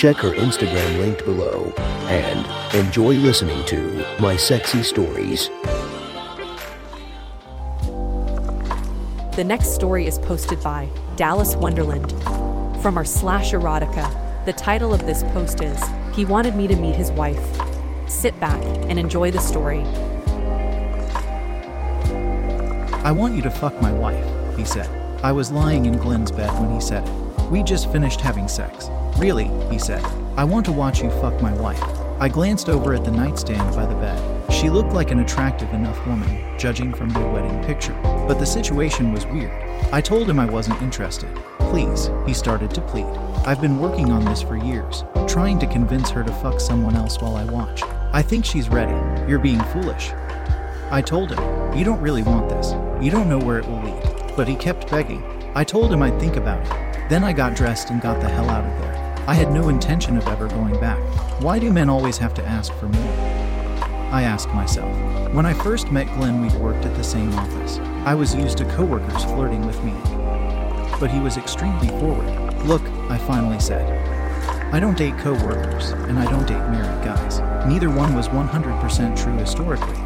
Check her Instagram linked below and enjoy listening to My Sexy Stories. The next story is posted by Dallas Wonderland. From our slash erotica, the title of this post is He Wanted Me to Meet His Wife. Sit back and enjoy the story. I want you to fuck my wife, he said. I was lying in Glenn's bed when he said it. We just finished having sex. Really, he said. I want to watch you fuck my wife. I glanced over at the nightstand by the bed. She looked like an attractive enough woman, judging from their wedding picture. But the situation was weird. I told him I wasn't interested. Please, he started to plead. I've been working on this for years, trying to convince her to fuck someone else while I watch. I think she's ready. You're being foolish. I told him, You don't really want this. You don't know where it will lead. But he kept begging. I told him I'd think about it. Then I got dressed and got the hell out of there. I had no intention of ever going back. Why do men always have to ask for more? I asked myself. When I first met Glenn, we'd worked at the same office. I was used to coworkers flirting with me. But he was extremely forward. Look, I finally said. I don't date coworkers, and I don't date married guys. Neither one was 100% true historically.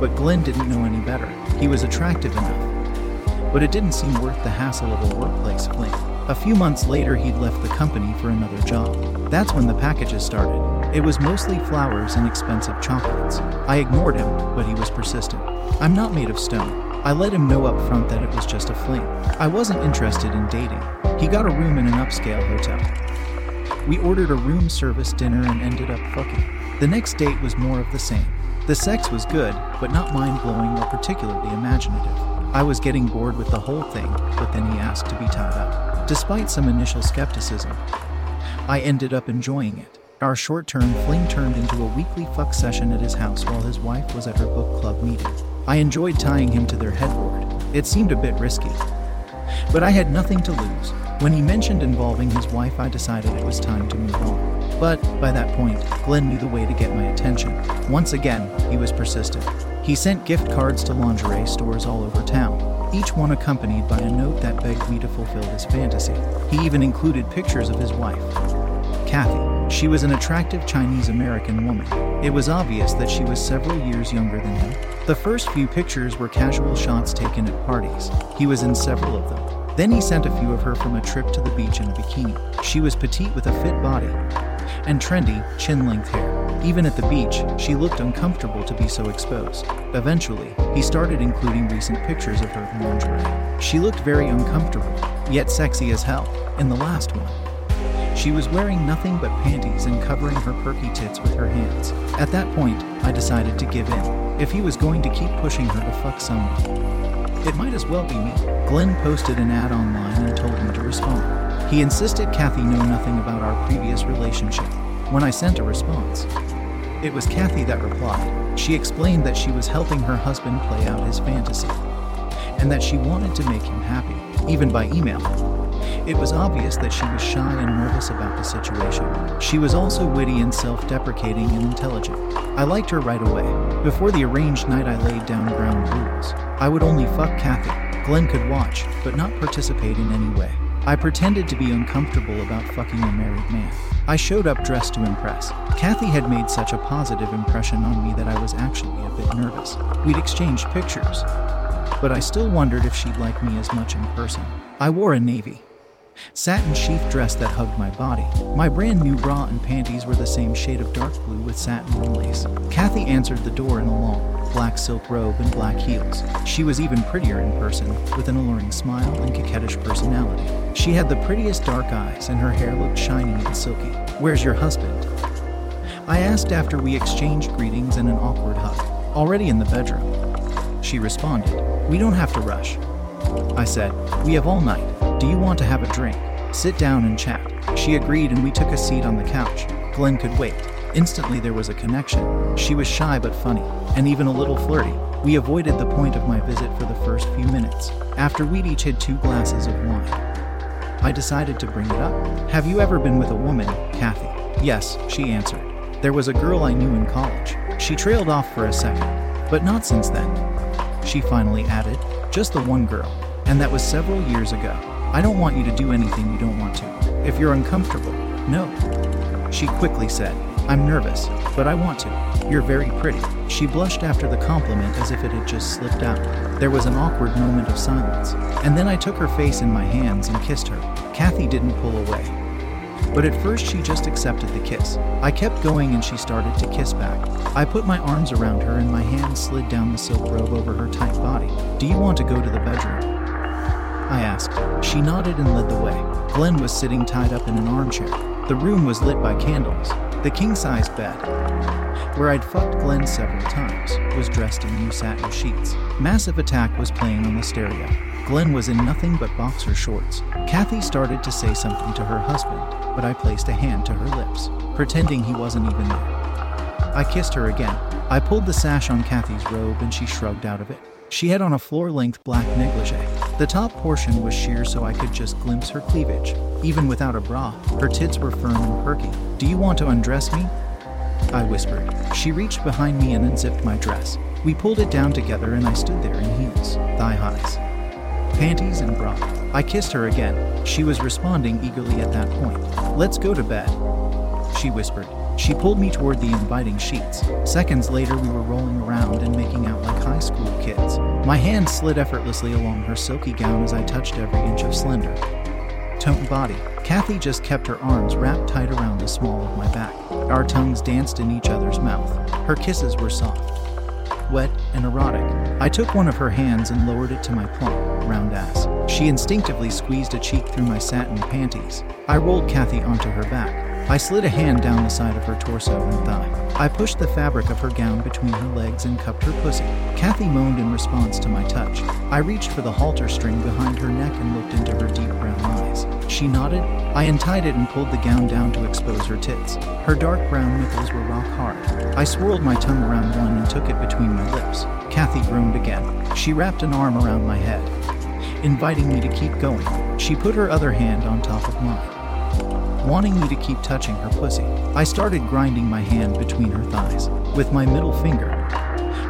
But Glenn didn't know any better. He was attractive enough. But it didn't seem worth the hassle of a workplace fling. A few months later, he'd left the company for another job. That's when the packages started. It was mostly flowers and expensive chocolates. I ignored him, but he was persistent. I'm not made of stone. I let him know up front that it was just a fling. I wasn't interested in dating. He got a room in an upscale hotel. We ordered a room service dinner and ended up fucking. The next date was more of the same. The sex was good, but not mind blowing or particularly imaginative. I was getting bored with the whole thing, but then he asked to be tied up. Despite some initial skepticism, I ended up enjoying it. Our short term fling turned into a weekly fuck session at his house while his wife was at her book club meeting. I enjoyed tying him to their headboard. It seemed a bit risky. But I had nothing to lose. When he mentioned involving his wife, I decided it was time to move on. But by that point, Glenn knew the way to get my attention. Once again, he was persistent. He sent gift cards to lingerie stores all over town, each one accompanied by a note that begged me to fulfill his fantasy. He even included pictures of his wife, Kathy. She was an attractive Chinese American woman. It was obvious that she was several years younger than him. The first few pictures were casual shots taken at parties. He was in several of them. Then he sent a few of her from a trip to the beach in a bikini. She was petite with a fit body and trendy, chin length hair. Even at the beach, she looked uncomfortable to be so exposed. Eventually, he started including recent pictures of her in lingerie. She looked very uncomfortable, yet sexy as hell, in the last one. She was wearing nothing but panties and covering her perky tits with her hands. At that point, I decided to give in. If he was going to keep pushing her to fuck someone, it might as well be me. Glenn posted an ad online and told me to respond. He insisted Kathy know nothing about our previous relationship. When I sent a response, it was Kathy that replied. She explained that she was helping her husband play out his fantasy, and that she wanted to make him happy, even by email. It was obvious that she was shy and nervous about the situation. She was also witty and self deprecating and intelligent. I liked her right away. Before the arranged night, I laid down ground rules. I would only fuck Kathy. Glenn could watch, but not participate in any way. I pretended to be uncomfortable about fucking a married man. I showed up dressed to impress. Kathy had made such a positive impression on me that I was actually a bit nervous. We'd exchanged pictures, but I still wondered if she'd like me as much in person. I wore a navy, satin sheath dress that hugged my body. My brand new bra and panties were the same shade of dark blue with satin and lace. Kathy answered the door in a long, black silk robe and black heels. She was even prettier in person, with an alluring smile and coquettish personality. She had the prettiest dark eyes, and her hair looked shiny and silky. Where's your husband? I asked after we exchanged greetings and an awkward hug. Already in the bedroom. She responded, We don't have to rush. I said, We have all night. Do you want to have a drink? Sit down and chat. She agreed, and we took a seat on the couch. Glenn could wait. Instantly, there was a connection. She was shy but funny, and even a little flirty. We avoided the point of my visit for the first few minutes. After we'd each had two glasses of wine, I decided to bring it up. Have you ever been with a woman, Kathy? Yes, she answered. There was a girl I knew in college. She trailed off for a second, but not since then. She finally added, just the one girl, and that was several years ago. I don't want you to do anything you don't want to. If you're uncomfortable, no. She quickly said, I'm nervous, but I want to. You're very pretty. She blushed after the compliment as if it had just slipped out. There was an awkward moment of silence, and then I took her face in my hands and kissed her. Kathy didn't pull away. But at first, she just accepted the kiss. I kept going and she started to kiss back. I put my arms around her and my hands slid down the silk robe over her tight body. Do you want to go to the bedroom? I asked. She nodded and led the way. Glenn was sitting tied up in an armchair. The room was lit by candles. The king sized bed, where I'd fucked Glenn several times, was dressed in new satin sheets. Massive Attack was playing on the stereo. Glenn was in nothing but boxer shorts. Kathy started to say something to her husband, but I placed a hand to her lips, pretending he wasn't even there. I kissed her again. I pulled the sash on Kathy's robe and she shrugged out of it. She had on a floor length black negligee. The top portion was sheer so I could just glimpse her cleavage. Even without a bra, her tits were firm and perky. Do you want to undress me? I whispered. She reached behind me and unzipped my dress. We pulled it down together and I stood there in heels, thigh highs, panties, and bra. I kissed her again. She was responding eagerly at that point. Let's go to bed, she whispered. She pulled me toward the inviting sheets. Seconds later, we were rolling around and making out like high school kids. My hand slid effortlessly along her silky gown as I touched every inch of slender, toned body. Kathy just kept her arms wrapped tight around the small of my back. Our tongues danced in each other's mouth. Her kisses were soft, wet, and erotic. I took one of her hands and lowered it to my plump, round ass. She instinctively squeezed a cheek through my satin panties. I rolled Kathy onto her back. I slid a hand down the side of her torso and thigh. I pushed the fabric of her gown between her legs and cupped her pussy. Kathy moaned in response to my touch. I reached for the halter string behind her neck and looked into her deep brown eyes. She nodded. I untied it and pulled the gown down to expose her tits. Her dark brown nipples were rock hard. I swirled my tongue around one and took it between my lips. Kathy groaned again. She wrapped an arm around my head, inviting me to keep going. She put her other hand on top of mine wanting me to keep touching her pussy. I started grinding my hand between her thighs. With my middle finger,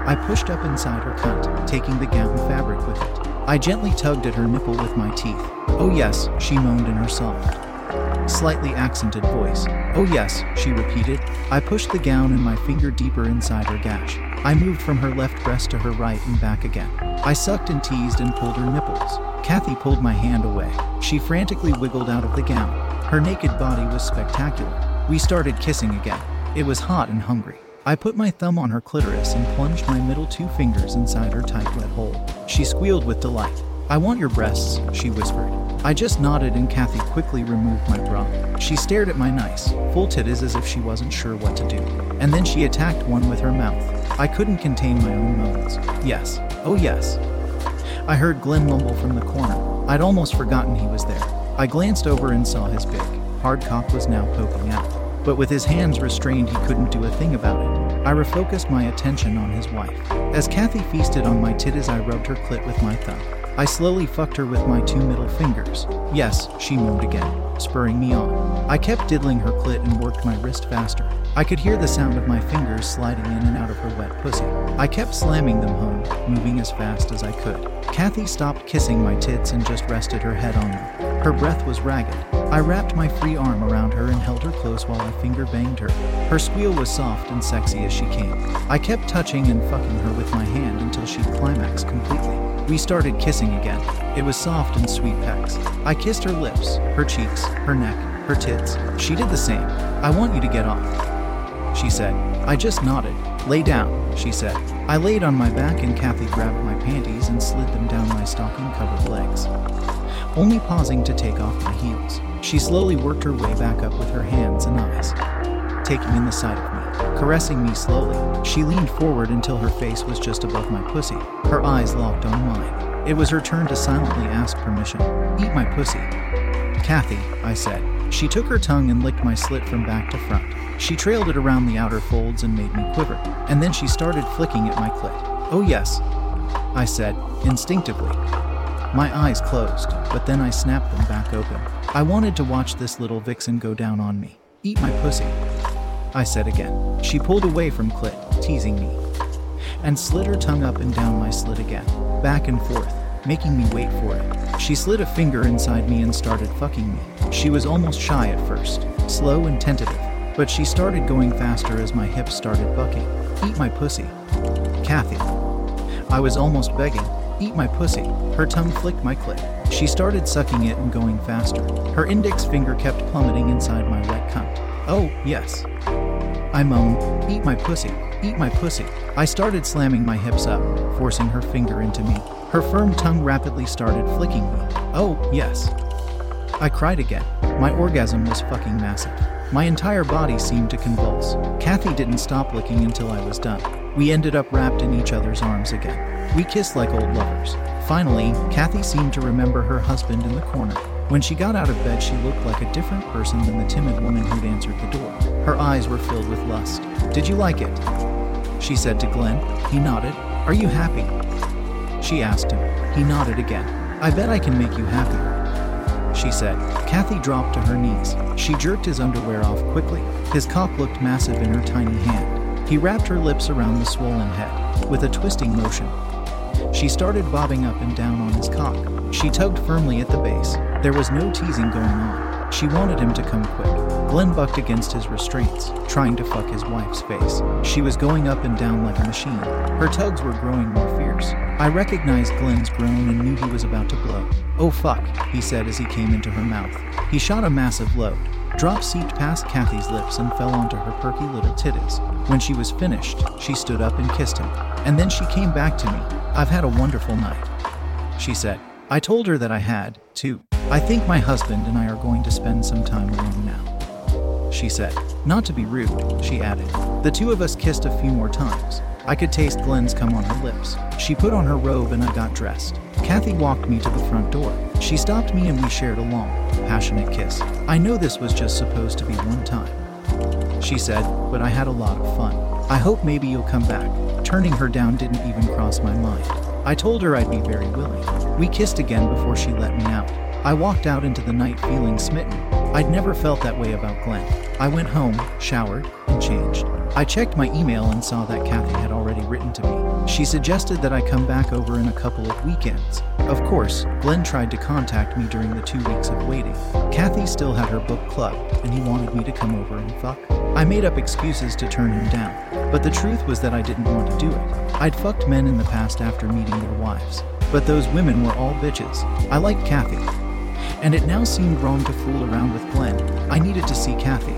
I pushed up inside her cunt, taking the gown fabric with it. I gently tugged at her nipple with my teeth. Oh, yes, she moaned in her soft, slightly accented voice. Oh, yes, she repeated. I pushed the gown and my finger deeper inside her gash. I moved from her left breast to her right and back again. I sucked and teased and pulled her nipples. Kathy pulled my hand away. She frantically wiggled out of the gown. Her naked body was spectacular. We started kissing again. It was hot and hungry. I put my thumb on her clitoris and plunged my middle two fingers inside her tight wet hole. She squealed with delight. I want your breasts, she whispered. I just nodded and Kathy quickly removed my bra. She stared at my nice, full titties as if she wasn't sure what to do. And then she attacked one with her mouth. I couldn't contain my own moans. Yes, oh yes. I heard Glenn mumble from the corner. I'd almost forgotten he was there. I glanced over and saw his big, hard cock was now poking out. But with his hands restrained, he couldn't do a thing about it. I refocused my attention on his wife. As Kathy feasted on my tit as I rubbed her clit with my thumb, I slowly fucked her with my two middle fingers. Yes, she moaned again, spurring me on. I kept diddling her clit and worked my wrist faster. I could hear the sound of my fingers sliding in and out of her wet pussy. I kept slamming them home, moving as fast as I could. Kathy stopped kissing my tits and just rested her head on them. Her breath was ragged. I wrapped my free arm around her and held her close while I finger banged her. Her squeal was soft and sexy as she came. I kept touching and fucking her with my hand until she climaxed completely. We started kissing again. It was soft and sweet pecks. I kissed her lips, her cheeks, her neck, her tits. She did the same. I want you to get off she said. I just nodded. Lay down, she said. I laid on my back and Kathy grabbed my panties and slid them down my stocking covered legs, only pausing to take off my heels. She slowly worked her way back up with her hands and eyes, taking in the sight of me, caressing me slowly. She leaned forward until her face was just above my pussy, her eyes locked on mine. It was her turn to silently ask permission. Eat my pussy. Kathy, I said. She took her tongue and licked my slit from back to front. She trailed it around the outer folds and made me quiver, and then she started flicking at my clit. Oh, yes, I said, instinctively. My eyes closed, but then I snapped them back open. I wanted to watch this little vixen go down on me. Eat my pussy. I said again. She pulled away from clit, teasing me, and slid her tongue up and down my slit again, back and forth, making me wait for it. She slid a finger inside me and started fucking me. She was almost shy at first, slow and tentative, but she started going faster as my hips started bucking. Eat my pussy. Kathy. I was almost begging. Eat my pussy. Her tongue flicked my clit. She started sucking it and going faster. Her index finger kept plummeting inside my wet cunt. Oh, yes. I moaned, Eat my pussy, eat my pussy. I started slamming my hips up, forcing her finger into me. Her firm tongue rapidly started flicking me. Oh, yes. I cried again. My orgasm was fucking massive. My entire body seemed to convulse. Kathy didn't stop licking until I was done. We ended up wrapped in each other's arms again. We kissed like old lovers. Finally, Kathy seemed to remember her husband in the corner. When she got out of bed, she looked like a different person than the timid woman who'd answered the door. Her eyes were filled with lust. Did you like it? She said to Glenn. He nodded. Are you happy? She asked him. He nodded again. I bet I can make you happier. She said. Kathy dropped to her knees. She jerked his underwear off quickly. His cock looked massive in her tiny hand. He wrapped her lips around the swollen head. With a twisting motion, she started bobbing up and down on his cock. She tugged firmly at the base. There was no teasing going on. She wanted him to come quick. Glenn bucked against his restraints, trying to fuck his wife's face. She was going up and down like a machine. Her tugs were growing more fierce. I recognized Glenn's groan and knew he was about to blow. Oh fuck, he said as he came into her mouth. He shot a massive load. Drop seeped past Kathy's lips and fell onto her perky little titties. When she was finished, she stood up and kissed him. And then she came back to me. I've had a wonderful night, she said. I told her that I had, too. I think my husband and I are going to spend some time alone now. She said. Not to be rude, she added. The two of us kissed a few more times. I could taste Glenn's cum on her lips. She put on her robe and I got dressed. Kathy walked me to the front door. She stopped me and we shared a long, passionate kiss. I know this was just supposed to be one time. She said, but I had a lot of fun. I hope maybe you'll come back. Turning her down didn't even cross my mind. I told her I'd be very willing. We kissed again before she let me out. I walked out into the night feeling smitten. I'd never felt that way about Glenn. I went home, showered, and changed. I checked my email and saw that Kathy had already written to me. She suggested that I come back over in a couple of weekends. Of course, Glenn tried to contact me during the two weeks of waiting. Kathy still had her book club, and he wanted me to come over and fuck. I made up excuses to turn him down, but the truth was that I didn't want to do it. I'd fucked men in the past after meeting their wives, but those women were all bitches. I liked Kathy, and it now seemed wrong to fool around with Glenn. I needed to see Kathy.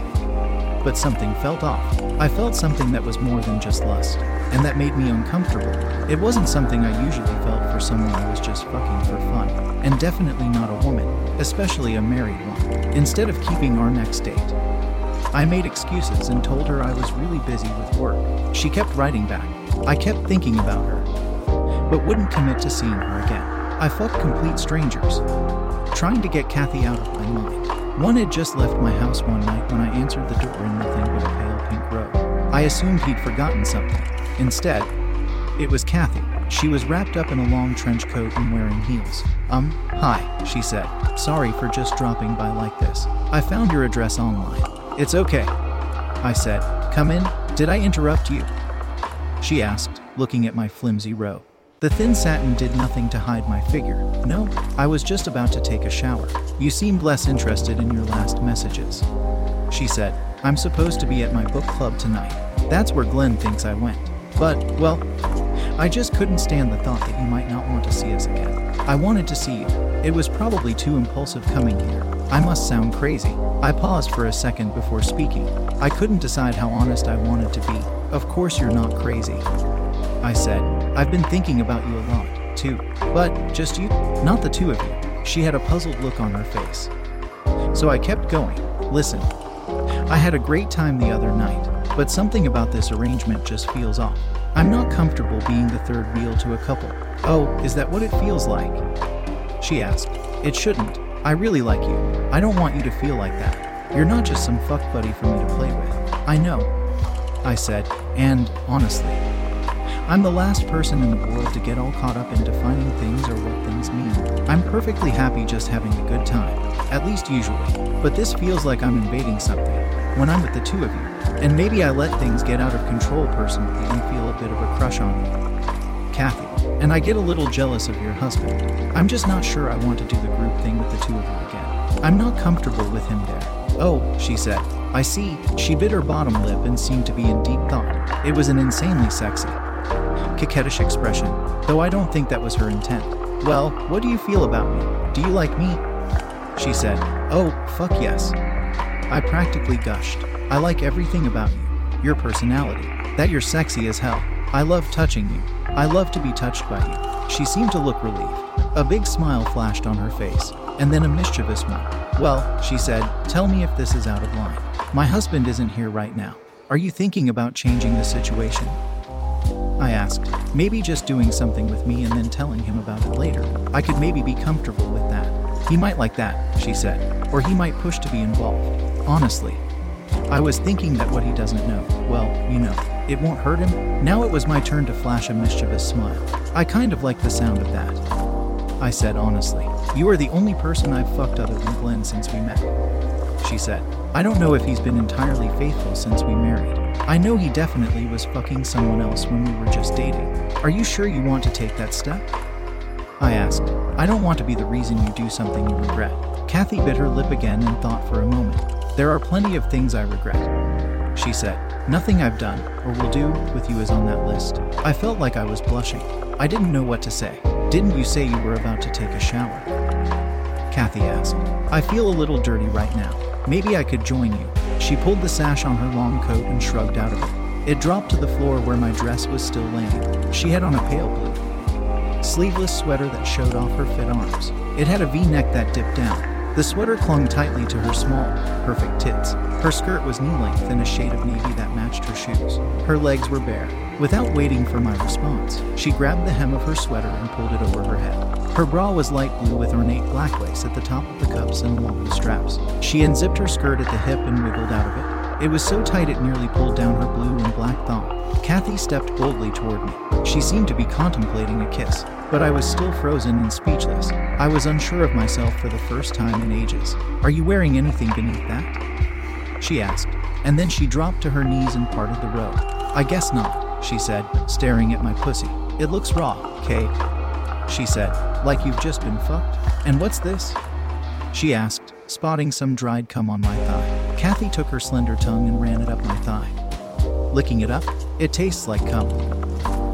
But something felt off. I felt something that was more than just lust, and that made me uncomfortable. It wasn't something I usually felt for someone I was just fucking for fun, and definitely not a woman, especially a married one. Instead of keeping our next date, I made excuses and told her I was really busy with work. She kept writing back. I kept thinking about her, but wouldn't commit to seeing her again. I fucked complete strangers, trying to get Kathy out of my mind. One had just left my house one night when I answered the door in nothing but a pale pink robe. I assumed he'd forgotten something. Instead, it was Kathy. She was wrapped up in a long trench coat and wearing heels. Um, hi, she said. Sorry for just dropping by like this. I found your address online. It's okay. I said. Come in. Did I interrupt you? She asked, looking at my flimsy robe. The thin satin did nothing to hide my figure. No, I was just about to take a shower. You seemed less interested in your last messages. She said, I'm supposed to be at my book club tonight. That's where Glenn thinks I went. But, well, I just couldn't stand the thought that you might not want to see us again. I wanted to see you. It was probably too impulsive coming here. I must sound crazy. I paused for a second before speaking. I couldn't decide how honest I wanted to be. Of course, you're not crazy. I said, I've been thinking about you a lot, too. But just you? Not the two of you. She had a puzzled look on her face. So I kept going. Listen, I had a great time the other night, but something about this arrangement just feels off. I'm not comfortable being the third wheel to a couple. Oh, is that what it feels like? She asked. It shouldn't. I really like you. I don't want you to feel like that. You're not just some fuck buddy for me to play with. I know, I said, and honestly, I'm the last person in the world to get all caught up in defining things or what things mean. I'm perfectly happy just having a good time, at least usually, but this feels like I'm invading something when I'm with the two of you. And maybe I let things get out of control personally and feel a bit of a crush on you. Kathy, and I get a little jealous of your husband. I'm just not sure I want to do the group thing with the two of you again. I'm not comfortable with him there. Oh, she said. I see. She bit her bottom lip and seemed to be in deep thought. It was an insanely sexy, coquettish expression, though I don't think that was her intent. Well, what do you feel about me? Do you like me? She said, Oh, fuck yes. I practically gushed. I like everything about you. Your personality. That you're sexy as hell. I love touching you. I love to be touched by you. She seemed to look relieved. A big smile flashed on her face, and then a mischievous one. Well, she said, tell me if this is out of line. My husband isn't here right now. Are you thinking about changing the situation? I asked, maybe just doing something with me and then telling him about it later. I could maybe be comfortable with that. He might like that, she said, or he might push to be involved. Honestly, I was thinking that what he doesn't know, well, you know, it won't hurt him. Now it was my turn to flash a mischievous smile. I kind of like the sound of that. I said honestly, You are the only person I've fucked other than Glenn since we met. She said, I don't know if he's been entirely faithful since we married. I know he definitely was fucking someone else when we were just dating. Are you sure you want to take that step? I asked. I don't want to be the reason you do something you regret. Kathy bit her lip again and thought for a moment. There are plenty of things I regret. She said, Nothing I've done or will do with you is on that list. I felt like I was blushing. I didn't know what to say. Didn't you say you were about to take a shower? Kathy asked. I feel a little dirty right now. Maybe I could join you. She pulled the sash on her long coat and shrugged out of it. It dropped to the floor where my dress was still laying. She had on a pale blue, sleeveless sweater that showed off her fit arms. It had a v neck that dipped down, the sweater clung tightly to her small, perfect tits. Her skirt was knee length in a shade of navy that matched her shoes. Her legs were bare. Without waiting for my response, she grabbed the hem of her sweater and pulled it over her head. Her bra was light blue with ornate black lace at the top of the cups and along the straps. She unzipped her skirt at the hip and wiggled out of it. It was so tight it nearly pulled down her blue and black thong. Kathy stepped boldly toward me. She seemed to be contemplating a kiss but I was still frozen and speechless. I was unsure of myself for the first time in ages. Are you wearing anything beneath that? She asked, and then she dropped to her knees and parted the robe. I guess not, she said, staring at my pussy. It looks raw, Kay. She said, like you've just been fucked. And what's this? She asked, spotting some dried cum on my thigh. Kathy took her slender tongue and ran it up my thigh. Licking it up, it tastes like cum,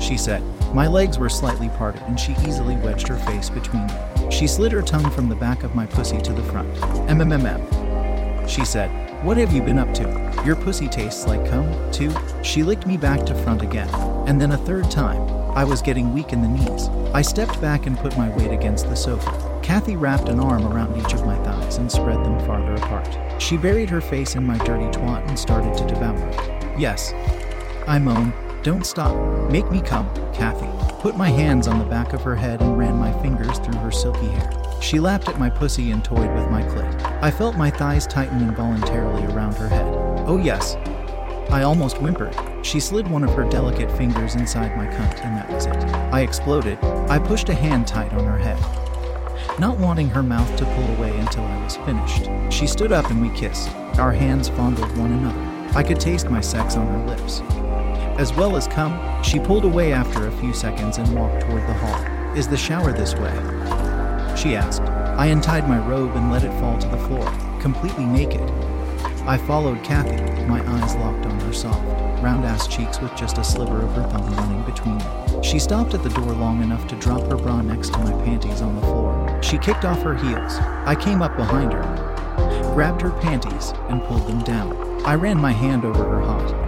she said, my legs were slightly parted, and she easily wedged her face between them. She slid her tongue from the back of my pussy to the front. MMMM. She said, What have you been up to? Your pussy tastes like cum, too? She licked me back to front again, and then a third time. I was getting weak in the knees. I stepped back and put my weight against the sofa. Kathy wrapped an arm around each of my thighs and spread them farther apart. She buried her face in my dirty twat and started to devour it. Yes, I moaned, don't stop. Make me come, Kathy. Put my hands on the back of her head and ran my fingers through her silky hair. She lapped at my pussy and toyed with my clit. I felt my thighs tighten involuntarily around her head. Oh, yes. I almost whimpered. She slid one of her delicate fingers inside my cunt, and that was it. I exploded. I pushed a hand tight on her head. Not wanting her mouth to pull away until I was finished, she stood up and we kissed. Our hands fondled one another. I could taste my sex on her lips as well as come, she pulled away after a few seconds and walked toward the hall. Is the shower this way? She asked. I untied my robe and let it fall to the floor, completely naked. I followed Kathy, my eyes locked on her soft, round ass cheeks with just a sliver of her thumb running between them. She stopped at the door long enough to drop her bra next to my panties on the floor. She kicked off her heels. I came up behind her, grabbed her panties, and pulled them down. I ran my hand over her hot,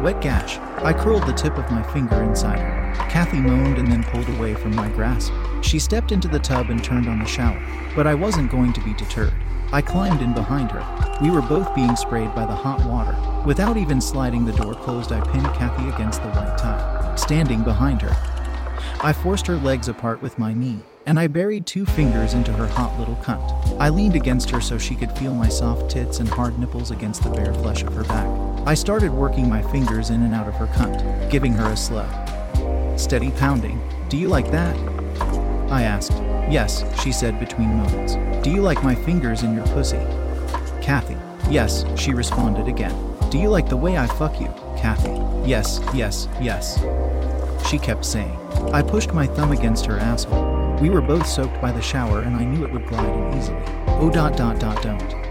wet gash I curled the tip of my finger inside her. Kathy moaned and then pulled away from my grasp. She stepped into the tub and turned on the shower, but I wasn't going to be deterred. I climbed in behind her. We were both being sprayed by the hot water. Without even sliding the door closed, I pinned Kathy against the white tile, standing behind her. I forced her legs apart with my knee, and I buried two fingers into her hot little cunt. I leaned against her so she could feel my soft tits and hard nipples against the bare flesh of her back. I started working my fingers in and out of her cunt, giving her a slow, steady pounding. Do you like that? I asked. Yes, she said between moans. Do you like my fingers in your pussy? Kathy. Yes, she responded again. Do you like the way I fuck you, Kathy? Yes, yes, yes. She kept saying. I pushed my thumb against her asshole. We were both soaked by the shower and I knew it would glide in easily. Oh dot dot dot don't.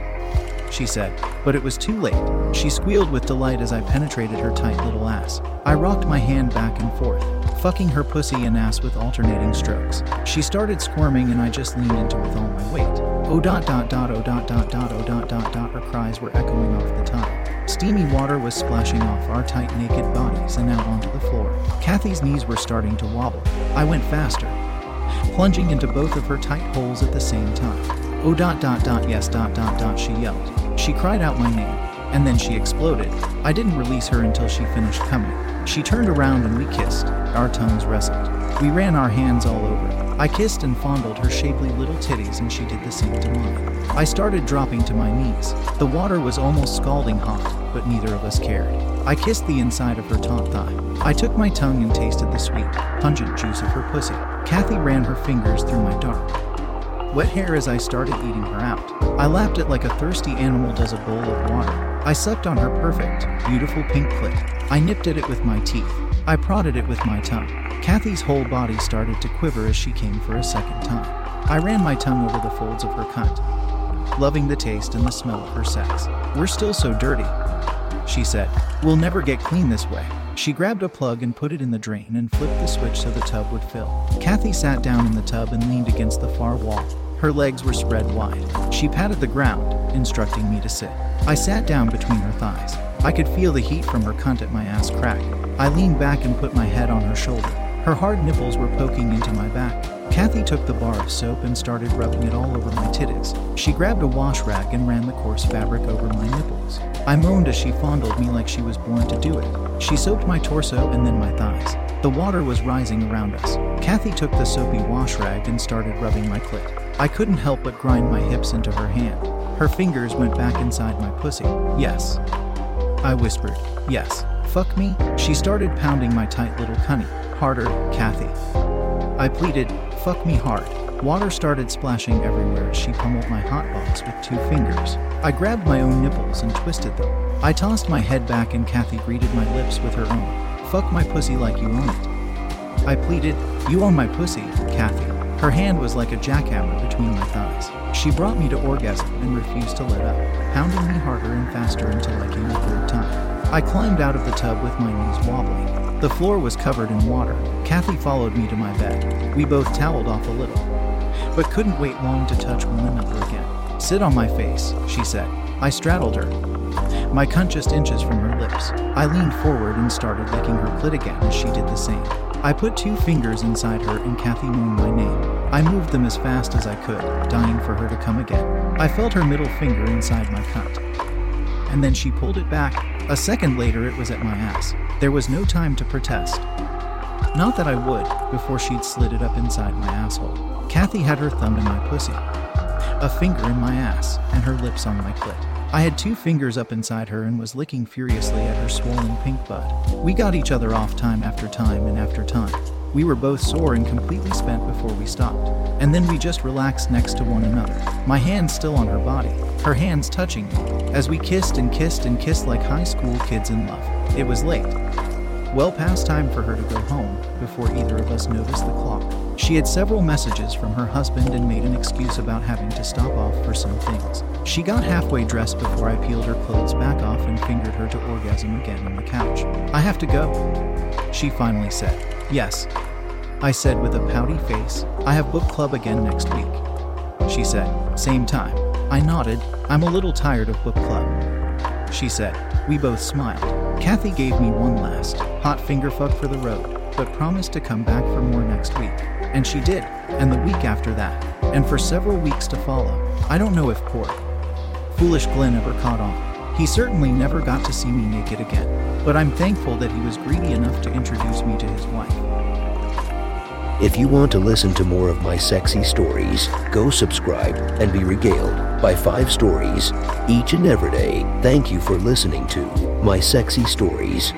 She said, but it was too late. She squealed with delight as I penetrated her tight little ass. I rocked my hand back and forth, fucking her pussy and ass with alternating strokes. She started squirming and I just leaned into with all my weight. Oh dot dot dot oh dot dot dot oh dot dot dot her cries were echoing off the tile. Steamy water was splashing off our tight naked bodies and out onto the floor. Kathy's knees were starting to wobble. I went faster, plunging into both of her tight holes at the same time. Oh dot dot dot yes dot dot dot she yelled. She cried out my name, and then she exploded. I didn't release her until she finished coming. She turned around and we kissed. Our tongues wrestled. We ran our hands all over. I kissed and fondled her shapely little titties, and she did the same to mine. I started dropping to my knees. The water was almost scalding hot, but neither of us cared. I kissed the inside of her taut thigh. I took my tongue and tasted the sweet, pungent juice of her pussy. Kathy ran her fingers through my dark, wet hair as I started eating her out. I lapped it like a thirsty animal does a bowl of water. I sucked on her perfect, beautiful pink clit. I nipped at it with my teeth. I prodded it with my tongue. Kathy's whole body started to quiver as she came for a second time. I ran my tongue over the folds of her cunt, loving the taste and the smell of her sex. We're still so dirty, she said. We'll never get clean this way. She grabbed a plug and put it in the drain and flipped the switch so the tub would fill. Kathy sat down in the tub and leaned against the far wall. Her legs were spread wide. She patted the ground, instructing me to sit. I sat down between her thighs. I could feel the heat from her cunt at my ass crack. I leaned back and put my head on her shoulder. Her hard nipples were poking into my back. Kathy took the bar of soap and started rubbing it all over my titties. She grabbed a wash rag and ran the coarse fabric over my nipples. I moaned as she fondled me like she was born to do it. She soaped my torso and then my thighs. The water was rising around us. Kathy took the soapy wash rag and started rubbing my clit. I couldn't help but grind my hips into her hand. Her fingers went back inside my pussy. Yes. I whispered, Yes. Fuck me? She started pounding my tight little cunny. Harder, Kathy. I pleaded, fuck me hard. Water started splashing everywhere as she pummeled my hot box with two fingers. I grabbed my own nipples and twisted them. I tossed my head back and Kathy greeted my lips with her own. Fuck my pussy like you own it. I pleaded, You own my pussy, Kathy. Her hand was like a jackhammer between my thighs. She brought me to orgasm and refused to let up, pounding me harder and faster until I came a third time. I climbed out of the tub with my knees wobbling. The floor was covered in water. Kathy followed me to my bed. We both toweled off a little, but couldn't wait long to touch one another again. Sit on my face, she said. I straddled her, my cunt just inches from her lips. I leaned forward and started licking her clit again as she did the same. I put two fingers inside her and Kathy moaned my name. I moved them as fast as I could, dying for her to come again. I felt her middle finger inside my cunt. And then she pulled it back. A second later, it was at my ass. There was no time to protest. Not that I would, before she'd slid it up inside my asshole. Kathy had her thumb in my pussy, a finger in my ass, and her lips on my clit. I had two fingers up inside her and was licking furiously at her swollen pink butt. We got each other off time after time and after time. We were both sore and completely spent before we stopped. And then we just relaxed next to one another, my hands still on her body, her hands touching me, as we kissed and kissed and kissed like high school kids in love. It was late. Well past time for her to go home before either of us noticed the clock. She had several messages from her husband and made an excuse about having to stop off for some things. She got halfway dressed before I peeled her clothes back off and fingered her to orgasm again on the couch. I have to go, she finally said. Yes, I said with a pouty face. I have book club again next week. She said, same time. I nodded. I'm a little tired of book club. She said. We both smiled. Kathy gave me one last hot finger fuck for the road, but promised to come back for more next week. And she did, and the week after that, and for several weeks to follow. I don't know if poor, foolish Glenn ever caught on. He certainly never got to see me naked again, but I'm thankful that he was greedy enough to introduce me to his wife. If you want to listen to more of my sexy stories, go subscribe and be regaled by five stories each and every day. Thank you for listening to My Sexy Stories.